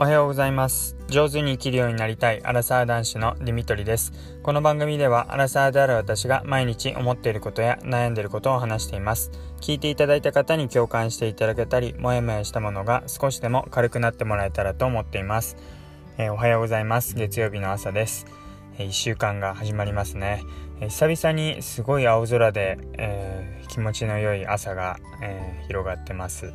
おはようございます。上手に生きるようになりたいアラサー男子のディミトリです。この番組ではアラサーである私が毎日思っていることや悩んでいることを話しています。聞いていただいた方に共感していただけたりもやもやしたものが少しでも軽くなってもらえたらと思っています、えー、おはようございます。月曜日の朝です。え1週間が始まりますね、え久々にすごい青空で、えー、気持ちの良い朝が、えー、広がってます。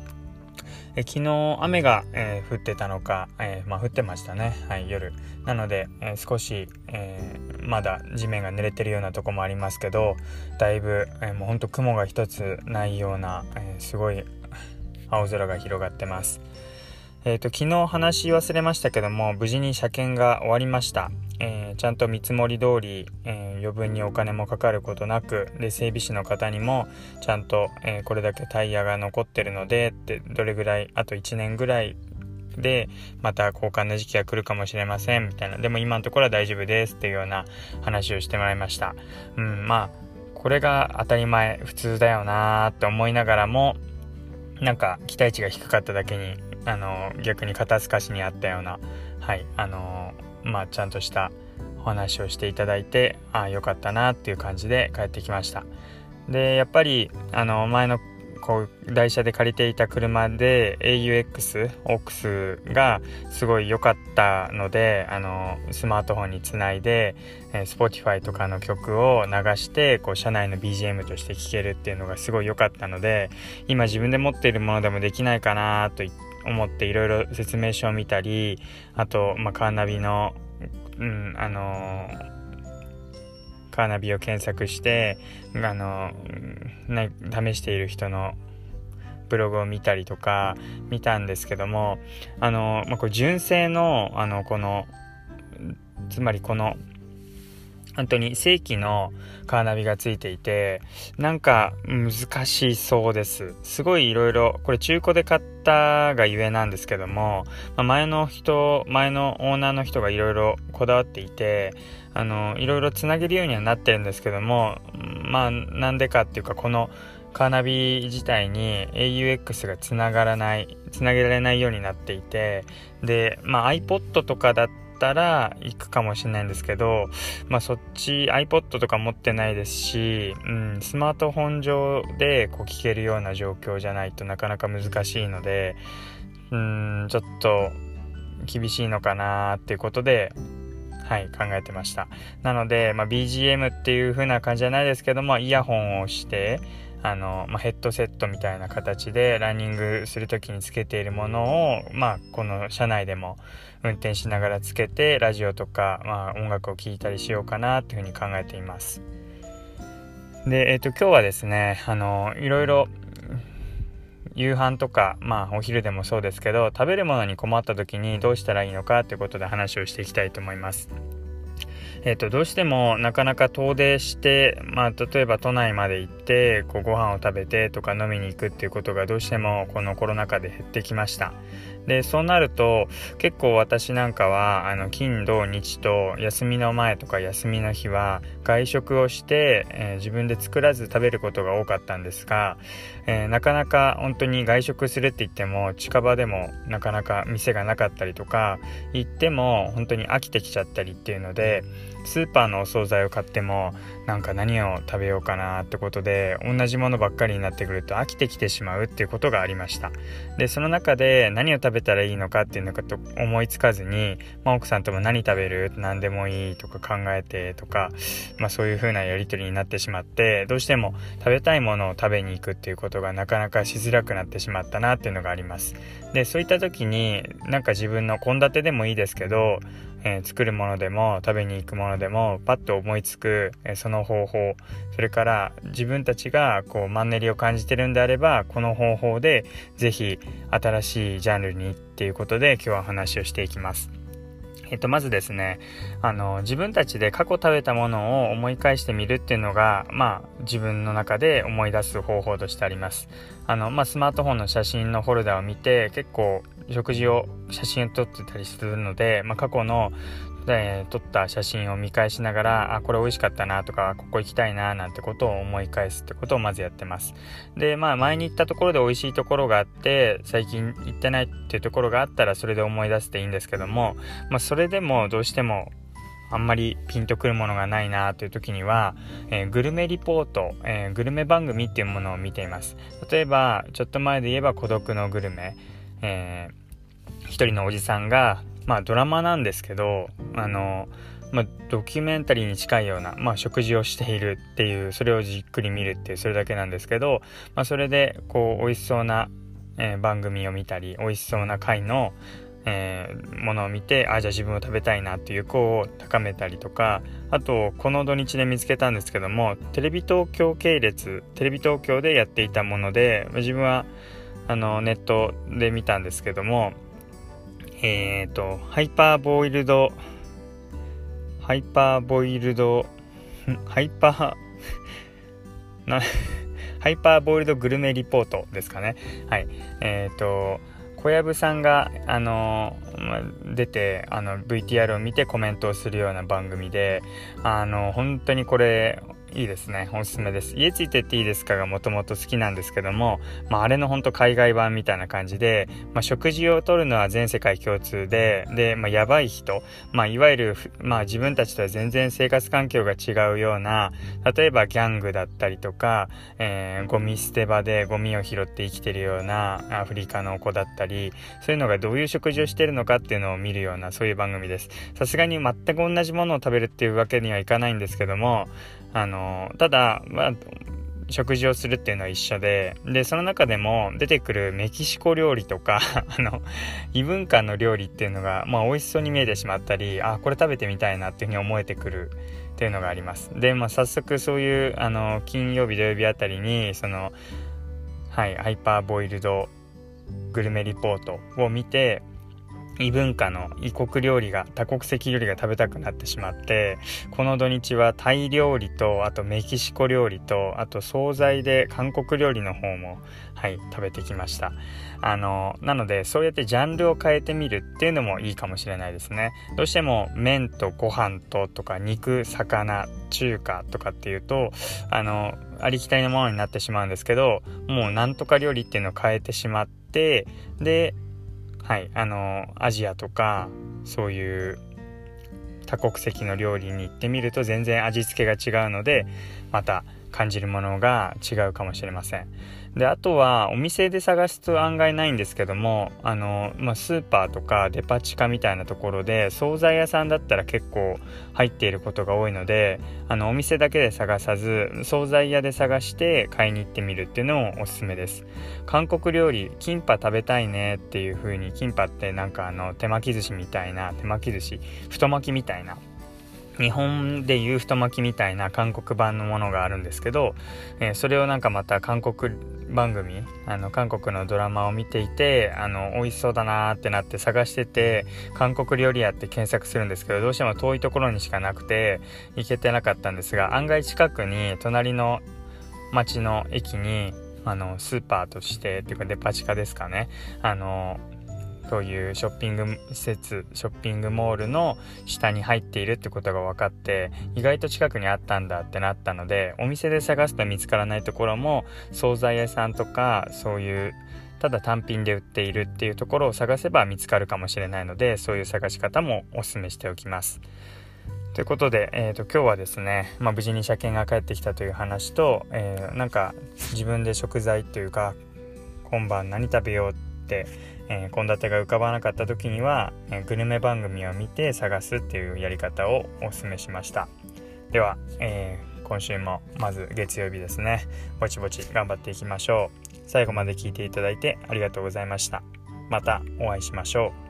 え昨日雨が、えー、降ってたのか、えー、まあ、降ってましたね、はい、夜。なので、えー、少し、えまだ地面が濡れてるようなとこもありますけどだいぶ、えもうほんと雲が一つないような、えすごい青空が広がってます。えっ、と昨日話し忘れましたけども無事に車検が終わりました。えー、ちゃんと見積もり通り、えー、余分にお金もかかることなくで整備士の方にもちゃんと、えー、これだけタイヤが残ってるのでってどれぐらいあと1年ぐらいでまた交換の時期が来るかもしれませんみたいな。でも今のところは大丈夫ですっていうような話をしてもらいました。うんまあこれが当たり前普通だよなーって思いながらもなんか期待値が低かっただけにあの逆に肩透かしにあったようなはいあのまあ、ちゃんとしたお話をしていただいてああよかったなっていう感じで帰ってきました。でやっぱりあの前のこう台車で借りていた車で AUX オックスがすごい良かったのであのスマートフォンにつないで、え、Spotify とかの曲を流してこう車内の BGM として聴けるっていうのがすごい良かったので今自分で持っているものでもできないかなと思っていろいろ説明書を見たりあと、まあ、カーナビの、うんあのーカーナビを検索してあの、ね、試している人のブログを見たりとか見たんですけどもあの、まあ、これ純正のあのこのつまりこの本当に正規のカーナビがついていてなんか難しそうです。すごいいろいろこれ中古で買ったがゆえなんですけども、まあ、前の人前のオーナーの人がいろいろこだわっていていろいろつなげるようにはなってるんですけどもまあなんでかっていうかこのカーナビ自体に AUX がつながらないつなげられないようになっていてで、まあ、iPod とかだったたら行くかもしれないんですけど、まあ、そっち iPod とか持ってないですし、うん、スマートフォン上でこう聞けるような状況じゃないとなかなか難しいのでうんちょっと厳しいのかなっていうことではい、考えてました。なので、まあ、BGM っていう風な感じじゃないですけども、イヤホンをして、あの、まあ、ヘッドセットみたいな形でランニングする時につけているものを、まあ、この車内でも運転しながらつけてラジオとか、まあ、音楽を聴いたりしようかなっていうふうに考えています。で、えっ、ー、と、今日はですね、あの、いろいろ夕飯とか、まあお昼でもそうですけど食べるものに困った時にどうしたらいいのかということで話をしていきたいと思います。えーと、どうしてもなかなか遠出して、まあ、例えば都内まで行ってこうご飯を食べてとか飲みに行くっていうことがどうしてもこのコロナ禍で減ってきました。でそうなると結構私なんかはあの金土日と休みの前とか休みの日は外食をして、えー、自分で作らず食べることが多かったんですが、えー、なかなか本当に外食するって言っても近場でもなかなか店がなかったりとか行っても本当に飽きてきちゃったりっていうのでスーパーのお惣菜を買ってもなんか何を食べようかなってことで同じものばっかりになってくると飽きてきてしまうっていうことがありました。でその中で何を食べたらいいのかっていうのかと思いつかずに、まあ、奥さんとも何食べる？何でもいいとか考えてとか、まあ、そういう風なやり取りになってしまってどうしても食べたいものを食べに行くっていうことがなかなかしづらくなってしまったなっていうのがあります。でそういった時になんか自分の献立でもいいですけどえー、作るものでも食べに行くものでもパッと思いつく、えー、その方法それから自分たちがこうマンネリを感じてるんであればこの方法で是非新しいジャンルにっていうことで今日は話をしていきます。えっと、まずですね、あの、自分たちで過去食べたものを思い返してみるっていうのが、まあ、自分の中で思い出す方法としてあります。あの、まあ、スマートフォンの写真のフォルダを見て、結構、食事を、写真を撮ってたりするので、まあ、過去ので撮った写真を見返しながらあこれ美味しかったなとかここ行きたいななんてことを思い返すってことをまずやってます。でまあ前に行ったところで美味しいところがあって最近行ってないっていうところがあったらそれで思い出していいんですけども、まあ、それでもどうしてもあんまりピンとくるものがないなという時には、えー、グルメリポート、えー、グルメ番組っていうものを見ています。例えばちょっと前で言えば孤独のグルメ、えー、一人のおじさんがまあドラマなんですけどあのまあ、ドキュメンタリーに近いような、まあ、食事をしているっていうそれをじっくり見るっていうそれだけなんですけど、まあ、それでこう美味しそうな、えー、番組を見たり美味しそうな回の、えー、ものを見てあじゃあ自分も食べたいなっていう子を高めたりとかあとこの土日で見つけたんですけどもテレビ東京系列テレビ東京でやっていたもので自分はあのネットで見たんですけどもえっ、ー、と、ハイパーボイルド、ハイパーボイルド、ハイパー、な、ハイパーボイルドグルメリポートですかね。はい。えっ、ー、と、小籔さんが、あの出てあの VTR を見てコメントをするような番組であの本当にこれいいですね。おすすめです。家ついてっていいですかがもともと好きなんですけども、まあ、あれのほんと海外版みたいな感じで、まあ、食事をとるのは全世界共通で、で、まあ、やばい人、まあ、いわゆる、まあ、自分たちとは全然生活環境が違うような、例えばギャングだったりとか、えー、ゴミ捨て場でゴミを拾って生きてるようなアフリカの子だったり、そういうのがどういう食事をしてるのかっていうのを見るような、そういう番組です。さすがに全く同じものを食べるっていうわけにはいかないんですけども、あのただ、まあ、食事をするっていうのは一緒で、で、その中でも出てくるメキシコ料理とか あの、異文化の料理っていうのが、まあ、美味しそうに見えてしまったり、あ、これ食べてみたいなっていうふうに思えてくるっていうのがあります。で、まあ、早速そういう、あの、金曜日、土曜日あたりに、その、はい、ハイパーボイルドグルメリポートを見て、異文化の異国料理が多国籍料理が食べたくなってしまってこの土日はタイ料理とあとメキシコ料理とあと惣菜で韓国料理の方もはい食べてきました。あのなのでそうやってジャンルを変えてみるっていうのもいいかもしれないですね。どうしても麺とご飯ととか肉魚中華とかっていうとあのありきたりのものになってしまうんですけどもうなんとか料理っていうのを変えてしまってではい、あのアジアとかそういう多国籍の料理に行ってみると全然味付けが違うのでまた感じるものが違うかもしれません。であとはお店で探すと案外ないんですけどもあの、まあ、スーパーとかデパ地下みたいなところで惣菜屋さんだったら結構入っていることが多いのであのお店だけで探さず惣菜屋で探して買いに行ってみるっていうのもおすすめです韓国料理キンパ食べたいねっていう風にキンパってなんかあの手巻き寿司みたいな手巻き寿司太巻きみたいな日本でいう太巻きみたいな韓国版のものがあるんですけど、えー、それをなんかまた韓国番組あの韓国のドラマを見ていてあの美味しそうだなーってなって探してて韓国料理屋って検索するんですけどどうしても遠いところにしかなくて行けてなかったんですが案外近くに隣の町の駅にあのスーパーとしてっていうかデパ地下ですかね。あのそういうショッピング施設ショッピングモールの下に入っているってことが分かって意外と近くにあったんだってなったのでお店で探すと見つからないところも惣菜屋さんとかそういうただ単品で売っているっていうところを探せば見つかるかもしれないのでそういう探し方もおすすめしておきます。ということで、えーと、今日はですね、まあ、無事に車検が帰ってきたという話と、えー、なんか自分で食材というか今晩何食べようってえ献立が浮かばなかった時には、えー、グルメ番組を見て探すっていうやり方をお勧めしました。では、えー、今週もまず月曜日ですね。ぼちぼち頑張っていきましょう。最後まで聞いていただいてありがとうございました。またお会いしましょう。